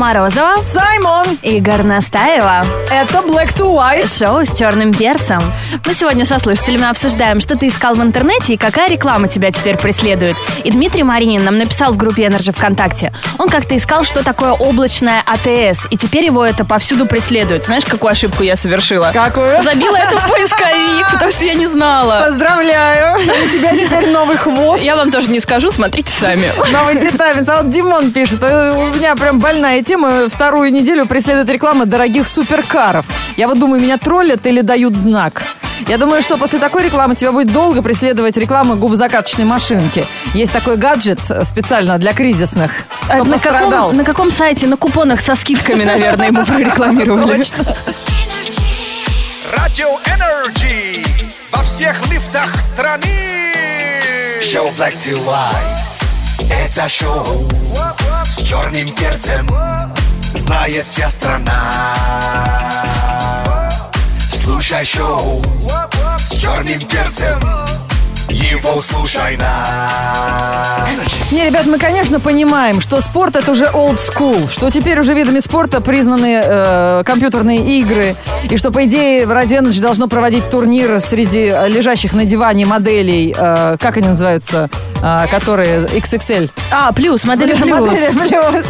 Морозова Саймон! Игорь Настаева. Это Black to White. Шоу с черным перцем. Мы сегодня со слушателями обсуждаем, что ты искал в интернете и какая реклама тебя теперь преследует. И Дмитрий Маринин нам написал в группе Energy ВКонтакте. Он как-то искал, что такое облачная АТС, и теперь его это повсюду преследует. Знаешь, какую ошибку я совершила? Какую? Забила это в поисковик, потому что я не знала. Поздравляю! У тебя теперь новый хвост. Я вам тоже не скажу, смотрите сами. Новый питомец. А вот Димон пишет, «Э, у меня прям больная тема. Вторую неделю преследует реклама дорогих суперкаров. Я вот думаю, меня троллят или дают знак. Я думаю, что после такой рекламы тебя будет долго преследовать реклама губозакаточной машинки. Есть такой гаджет э, специально для кризисных. А на, пострадал. каком, на каком сайте? На купонах со скидками, наверное, ему прорекламировали. Радио Energy во всех лифтах страны. Шоу Black to White. Это шоу с черным перцем. Знает вся страна. Слушай шоу с черным перцем. Его слушай на. Не, ребят, мы, конечно, понимаем, что спорт это уже old school, что теперь уже видами спорта признаны э, компьютерные игры, и что, по идее, Radio Energy должно проводить турниры среди лежащих на диване моделей, э, как они называются, э, которые XXL. А, плюс, модели плюс. Модели плюс,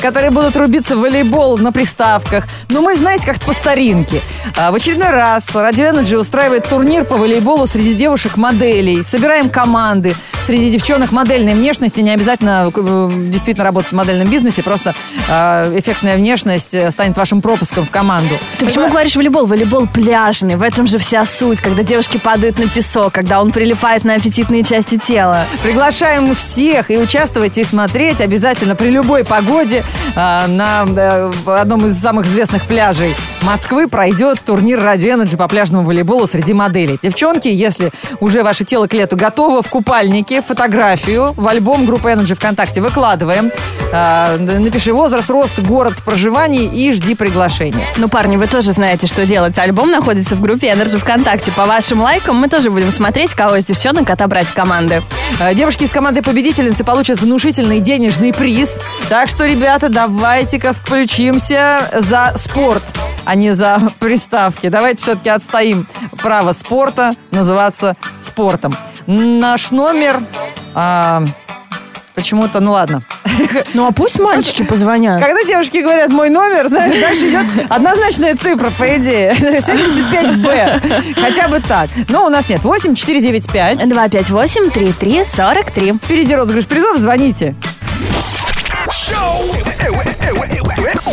которые будут рубиться в волейбол на приставках. Но мы, знаете, как-то по старинке. А, В очередной раз Radio Energy устраивает турнир по волейболу среди девушек-моделей. Собираем команды среди девчонок модельной внешности. Не обязательно э, действительно работать в модельном бизнесе, просто э, эффектная внешность э, станет вашим пропуском в команду. Ты почему говоришь волейбол? Волейбол пляжный. В этом же вся суть, когда девушки падают на песок, когда он прилипает на аппетитные части тела. Приглашаем всех и участвовать, и смотреть обязательно при любой погоде э, на э, одном из самых известных пляжей Москвы пройдет турнир Radio Energy по пляжному волейболу среди моделей. Девчонки, если уже ваше тело к лету готово, в купальнике фотографию в альбом группы Energy ВКонтакте выкладываем. Э, напиши возраст, рост, город проживания и жди приглашения. Ну, парни, вы тоже знаете, что делать. Альбом находится в группе Energy ВКонтакте. По вашим лайкам мы тоже будем смотреть, кого из девчонок отобрать в команды. Э, Девушки из команды победительницы получат внушительный денежный приз. Так что, ребята, давайте-ка включимся за спорт, а не за приставки. Давайте все-таки отстоим право спорта называться спортом. Наш номер... а, почему-то, ну ладно. Ну, а пусть мальчики позвонят. Когда девушки говорят мой номер, знаешь, дальше идет однозначная цифра, по идее. 75Б. Хотя бы так. Но у нас нет. 8495. 258-33-43. Впереди розыгрыш призов. Звоните. Шоу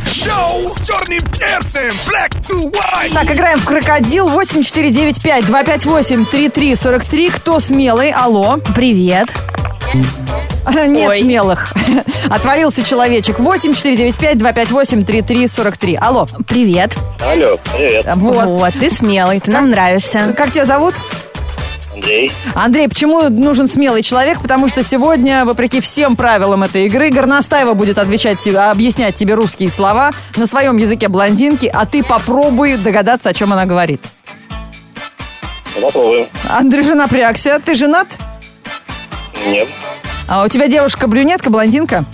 Шоу с черным перцем Black to White Так, играем в крокодил 8495 258 3343. Кто смелый? Алло. Привет. Нет Ой. смелых. Отвалился человечек. 8495 258 3343. Алло. Привет. Алло, привет, Вот. Вот, ты смелый, ты нам нравишься. Как тебя зовут? Андрей. Андрей, почему нужен смелый человек? Потому что сегодня, вопреки всем правилам этой игры, Горностаева будет отвечать тебе, объяснять тебе русские слова на своем языке блондинки, а ты попробуй догадаться, о чем она говорит. Попробуем. Андрюша напрягся. Ты женат? Нет, А у тебя девушка брюнетка, блондинка?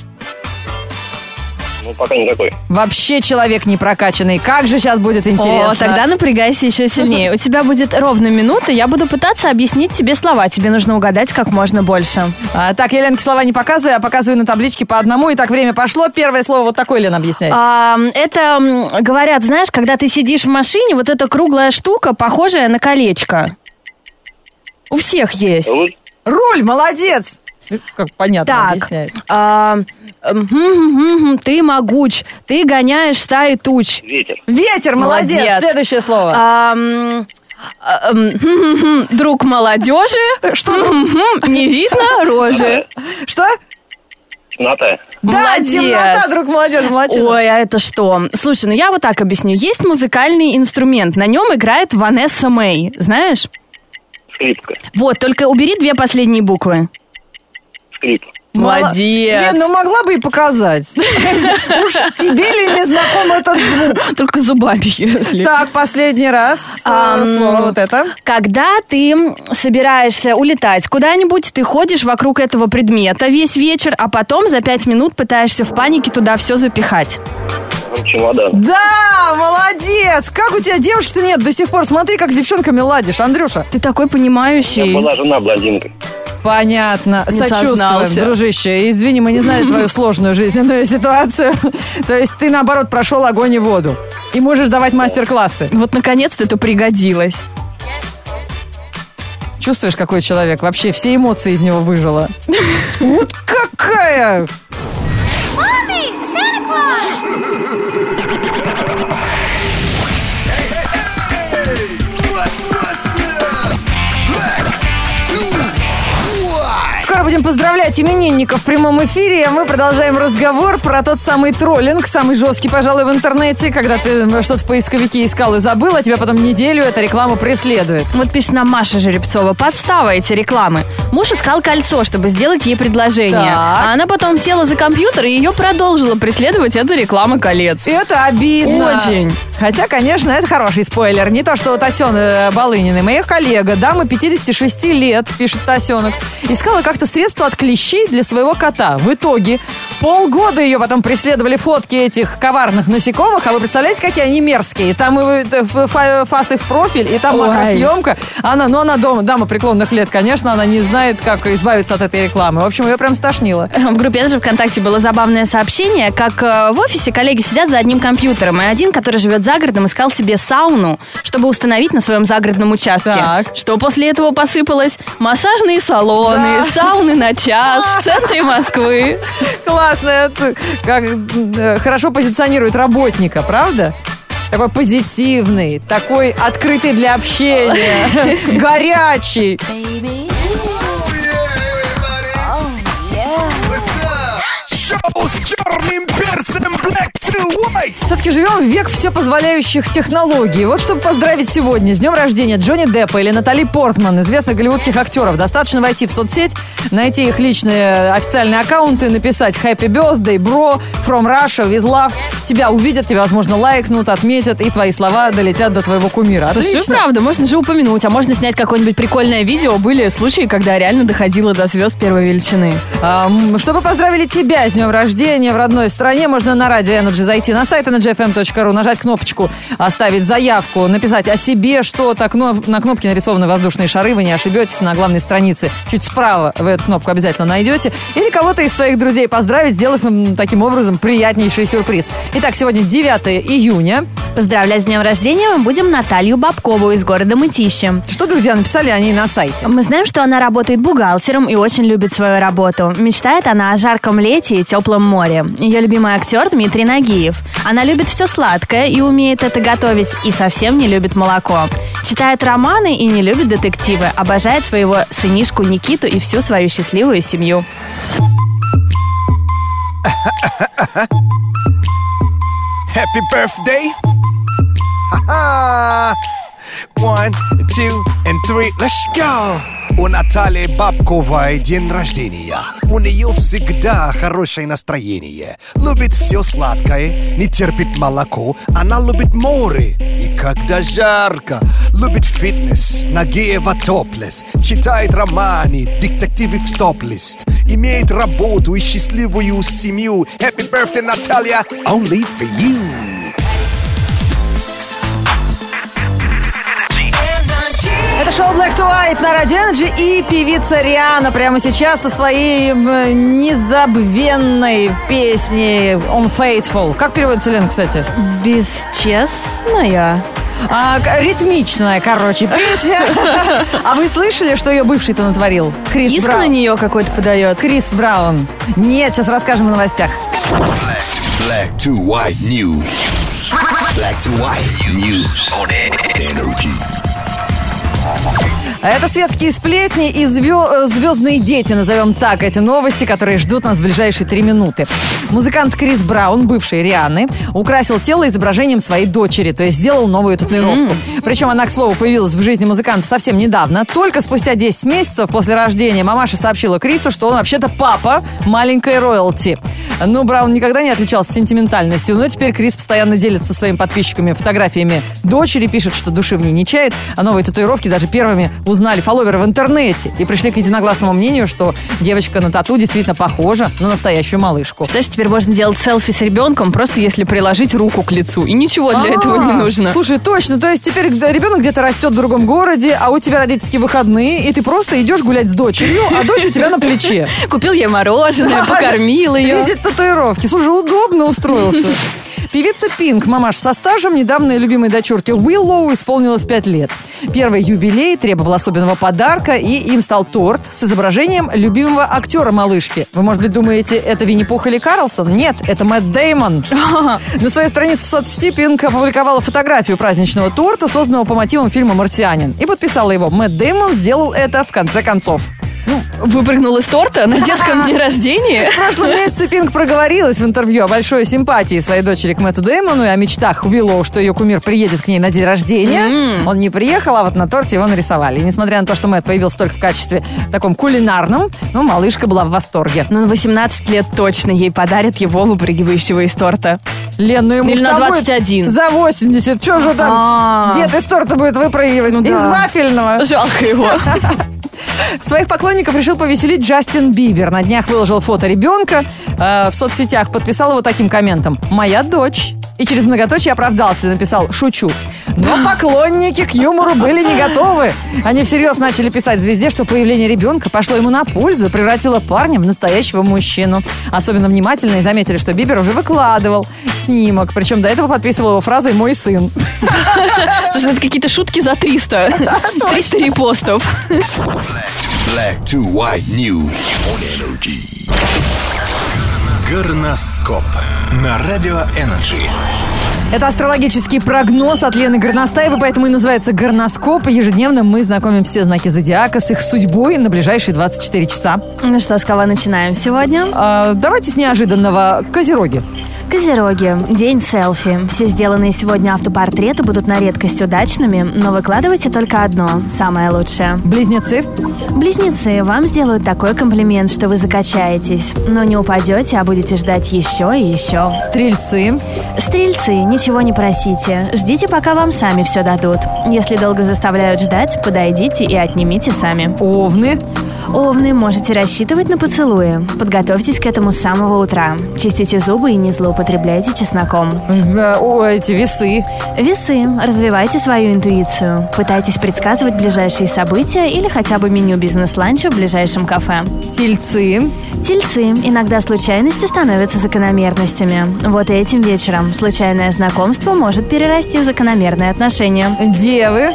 ну пока не такой. Вообще человек не прокачанный. Как же сейчас будет интересно. О, тогда напрягайся еще сильнее. У тебя будет ровно минута, я буду пытаться объяснить тебе слова. Тебе нужно угадать как можно больше. А, так, я Ленке слова не показываю, а показываю на табличке по одному. И так время пошло. Первое слово вот такое, Лена, объясняет. А, это, говорят, знаешь, когда ты сидишь в машине, вот эта круглая штука, похожая на колечко. У всех есть. Руль, молодец! Как понятно Так, объясняет. а, хм, хм, хм, ты могуч, ты гоняешь стаи туч. Ветер. Ветер, молодец. Молодец. Следующее слово. А, а, друг молодежи, Что? не видно рожи. Что? Темнота. Да, Молодец. темнота, друг молодежи, молодец. Ой, а это что? Слушай, ну я вот так объясню. Есть музыкальный инструмент, на нем играет Ванесса Мэй, знаешь? Скрипка. Вот, только убери две последние буквы. Скрип. Молодец. Не, ну могла бы и показать. Уж тебе ли не знаком этот звук? Только зубами, если. Так, последний раз. Слово вот это. Когда ты собираешься улетать куда-нибудь, ты ходишь вокруг этого предмета весь вечер, а потом за пять минут пытаешься в панике туда все запихать. Ну, Чемодан. Да, молодец! Как у тебя девушки-то нет до сих пор? Смотри, как с девчонками ладишь, Андрюша. Ты такой У меня понимающий. была жена блондинка. Понятно. Не Сочувствуем, сознался. дружище. Извини, мы не знали твою сложную жизненную ситуацию. То есть ты, наоборот, прошел огонь и воду. И можешь давать мастер-классы. Вот наконец-то это пригодилось. Чувствуешь, какой человек? Вообще все эмоции из него выжило. Вот какая! What будем поздравлять именинников в прямом эфире, а мы продолжаем разговор про тот самый троллинг, самый жесткий, пожалуй, в интернете, когда ты что-то в поисковике искал и забыл, а тебя потом неделю эта реклама преследует. Вот пишет нам Маша Жеребцова. Подстава эти рекламы. Муж искал кольцо, чтобы сделать ей предложение. Так. А она потом села за компьютер и ее продолжила преследовать эта реклама колец. Это обидно. Очень. Хотя, конечно, это хороший спойлер. Не то, что вот Тасен э, Балынин. Моя коллега, дама 56 лет, пишет Тасенок, искала как-то средства от клещей для своего кота. В итоге полгода ее потом преследовали фотки этих коварных насекомых. А вы представляете, какие они мерзкие? Там и э, фасы в профиль, и там макросъемка. Она, ну, она дома, дама преклонных лет, конечно, она не знает, как избавиться от этой рекламы. В общем, ее прям стошнило. В группе же ВКонтакте было забавное сообщение, как э, в офисе коллеги сидят за одним компьютером, и один, который живет за городом, искал себе сауну, чтобы установить на своем загородном участке. Так. Что после этого посыпалось? Массажные салоны, Да. сауны на час в центре Москвы. Классно, это как э, хорошо позиционирует работника, правда? Такой позитивный, такой открытый для общения, горячий. Шоу с черным перцем Black. Все-таки живем в век все позволяющих технологий. Вот чтобы поздравить сегодня с днем рождения Джонни Деппа или Натали Портман, известных голливудских актеров, достаточно войти в соцсеть, найти их личные официальные аккаунты, написать Happy Birthday, Bro, From Russia, With Love. Тебя увидят, тебя, возможно, лайкнут, отметят, и твои слова долетят до твоего кумира. Отлично. правда, можно же упомянуть, а можно снять какое-нибудь прикольное видео. Были случаи, когда реально доходило до звезд первой величины. А, Чтобы поздравили тебя с днем рождения в родной стране, можно на радио Energy зайти на сайт energyfm.ru, нажать кнопочку «Оставить заявку», написать о себе что-то. На кнопке нарисованы воздушные шары, вы не ошибетесь, на главной странице чуть справа вы эту кнопку обязательно найдете. Или кого-то из своих друзей поздравить, сделав им таким образом приятнейший сюрприз. Итак, сегодня 9 июня. Поздравлять с днем рождения мы будем Наталью Бабкову из города Мытищи. Что, друзья, написали они на сайте? Мы знаем, что она работает бухгалтером и очень любит свою работу. Мечтает она о жарком лете и теплом море. Ее любимый актер Дмитрий Нагиев. Она любит все сладкое и умеет это готовить, и совсем не любит молоко. Читает романы и не любит детективы. Обожает своего сынишку Никиту и всю свою счастливую семью. Happy birthday. One, two, and three. Let's go. У Натальи Бабковой день рождения. У нее всегда хорошее настроение. Любит все сладкое, не терпит молоко. Она любит море. И когда жарко, любит фитнес, Нагиева топлес. Читает романы, детективы в стоп-лист. Имеет работу и счастливую семью. Happy birthday, Наталья, only for you. Это шоу Black to White на Radio Energy и певица Риана прямо сейчас со своей незабвенной песней On Faithful. Как переводится, Лен, кстати? Бесчестная. А, ритмичная, короче, песня. А вы слышали, что ее бывший-то натворил? Крис Иск на Браун. нее какой-то подает. Крис Браун. Нет, сейчас расскажем в новостях. Black to white news. Black to white news on energy. Это светские сплетни и звё- э, звездные дети, назовем так, эти новости, которые ждут нас в ближайшие три минуты. Музыкант Крис Браун, бывший Рианы, украсил тело изображением своей дочери, то есть сделал новую татуировку. Причем она, к слову, появилась в жизни музыканта совсем недавно. Только спустя 10 месяцев после рождения мамаша сообщила Крису, что он вообще-то папа маленькой роялти. Ну, Браун никогда не отличался сентиментальностью, но теперь Крис постоянно делится со своими подписчиками фотографиями дочери, пишет, что души в ней не чает, а новые татуировки даже первыми узнали фолловеры в интернете и пришли к единогласному мнению, что девочка на тату действительно похожа на настоящую малышку. Представляешь, теперь можно делать селфи с ребенком, просто если приложить руку к лицу. И ничего для этого не А, нужно. Слушай, точно. То есть теперь ребенок где-то растет в другом городе, а у тебя родительские выходные, и ты просто идешь гулять с дочерью, а дочь у тебя на плече. Купил ей мороженое, покормил ее. Видит татуировки. Слушай, удобно устроился. Певица Пинк, мамаш со стажем, недавно любимой дочурке Уиллоу исполнилось 5 лет. Первый юбилей требовал особенного подарка, и им стал торт с изображением любимого актера малышки. Вы, может быть, думаете, это Винни-Пух или Карлсон? Нет, это Мэтт Деймон. На своей странице в соцсети Пинк опубликовала фотографию праздничного торта, созданного по мотивам фильма «Марсианин». И подписала его. Мэтт Деймон сделал это в конце концов. Выпрыгнул из торта на детском дне рождения. В прошлом месяце Пинк проговорилась в интервью о большой симпатии своей дочери к Мэтту Дэймону и о мечтах Уиллоу, что ее кумир приедет к ней на день рождения. Он не приехал, а вот на торте его нарисовали. И несмотря на то, что Мэтт появился только в качестве таком кулинарном, ну, малышка была в восторге. Ну, на 18 лет точно ей подарят его, выпрыгивающего из торта. Лен, ну ему Или на там будет 21. За 80. Че же там А. дед из торта будет выпрыгивать? Ну. Из вафельного. Жалко его. Своих поклонников решил повеселить Джастин Бибер. На днях выложил фото ребенка э, в соцсетях, подписал его таким комментом «Моя дочь». И через многоточие оправдался, написал «Шучу». Но поклонники к юмору были не готовы. Они всерьез начали писать звезде, что появление ребенка пошло ему на пользу и превратило парня в настоящего мужчину. Особенно внимательные заметили, что Бибер уже выкладывал снимок. Причем до этого подписывал его фразой «мой сын». Слушай, ну это какие-то шутки за 300. 300 репостов. Black to white news on energy. Горноскоп на радио Energy. Это астрологический прогноз от Лены Горностаевой, поэтому и называется «Горноскоп». Ежедневно мы знакомим все знаки зодиака с их судьбой на ближайшие 24 часа. Ну что, с кого начинаем сегодня? А, давайте с неожиданного. Козероги. Козероги. День селфи. Все сделанные сегодня автопортреты будут на редкость удачными, но выкладывайте только одно, самое лучшее. Близнецы. Близнецы, вам сделают такой комплимент, что вы закачаетесь. Но не упадете, а будете ждать еще и еще. Стрельцы. Стрельцы, ничего не просите. Ждите, пока вам сами все дадут. Если долго заставляют ждать, подойдите и отнимите сами. Овны. Овны, можете рассчитывать на поцелуи. Подготовьтесь к этому с самого утра. Чистите зубы и не злоупотребляйте чесноком. Э, О, эти весы. Весы. Развивайте свою интуицию. Пытайтесь предсказывать ближайшие события или хотя бы меню бизнес-ланча в ближайшем кафе. Тельцы. Тельцы. Иногда случайности становятся закономерностями. Вот этим вечером случайное знакомство может перерасти в закономерные отношения. Девы.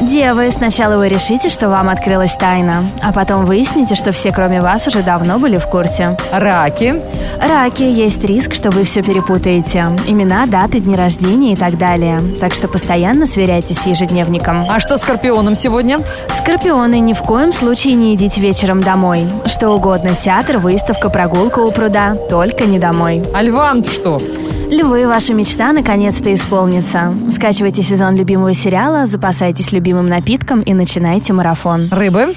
Девы, сначала вы решите, что вам открылась тайна, а потом выясните, что все, кроме вас, уже давно были в курсе. Раки. Раки, есть риск, что вы все перепутаете. Имена, даты, дни рождения и так далее. Так что постоянно сверяйтесь с ежедневником. А что с Скорпионом сегодня? Скорпионы, ни в коем случае не идите вечером домой. Что угодно, театр, выставка, прогулка у пруда, только не домой. А львам что? Львы, ваша мечта наконец-то исполнится. Скачивайте сезон любимого сериала, запасайтесь любимым напитком и начинайте марафон. Рыбы.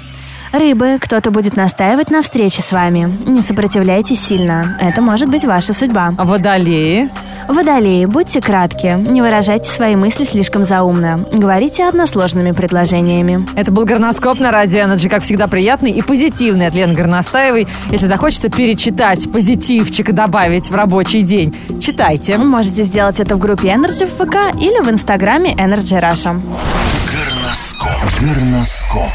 Рыбы, кто-то будет настаивать на встрече с вами. Не сопротивляйтесь сильно. Это может быть ваша судьба. Водолеи. Водолеи, будьте кратки. Не выражайте свои мысли слишком заумно. Говорите односложными предложениями. Это был Горноскоп на Радио Energy. Как всегда, приятный и позитивный от Лены Горностаевой. Если захочется перечитать позитивчик и добавить в рабочий день, читайте. Вы можете сделать это в группе Energy в ВК или в инстаграме Energy Russia. Горноскоп. Горноскоп.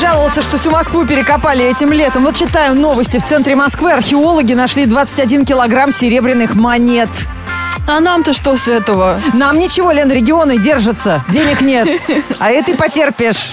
Жаловался, что всю Москву перекопали этим летом? Вот читаю новости. В центре Москвы археологи нашли 21 килограмм серебряных монет. А нам-то что с этого? Нам ничего, Лен, регионы держатся. Денег нет. А это ты потерпишь.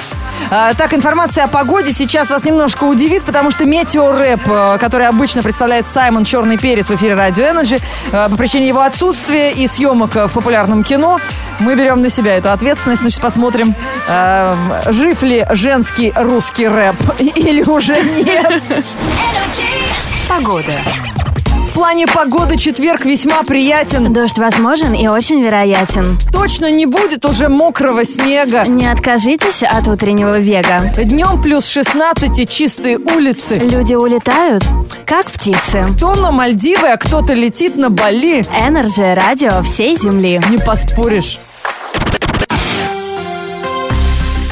А, так, информация о погоде сейчас вас немножко удивит, потому что метеорэп, э, который обычно представляет Саймон Черный Перец в эфире Radio Energy, э, по причине его отсутствия и съемок э, в популярном кино, мы берем на себя эту ответственность. Ну, сейчас посмотрим, э, жив ли женский русский рэп или уже нет. Погода. В плане погоды четверг весьма приятен. Дождь возможен и очень вероятен. Точно не будет уже мокрого снега. Не откажитесь от утреннего вега. Днем плюс 16 и чистые улицы. Люди улетают, как птицы. Кто на Мальдивы, а кто-то летит на Бали. Energy радио всей земли. Не поспоришь.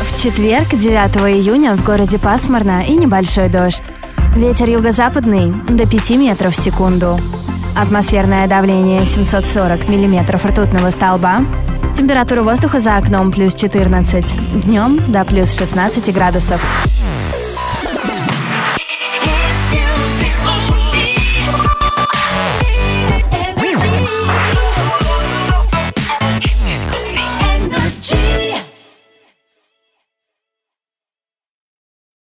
В четверг, 9 июня, в городе пасмурно и небольшой дождь. Ветер юго-западный до 5 метров в секунду. Атмосферное давление 740 миллиметров ртутного столба. Температура воздуха за окном плюс 14. Днем до плюс 16 градусов.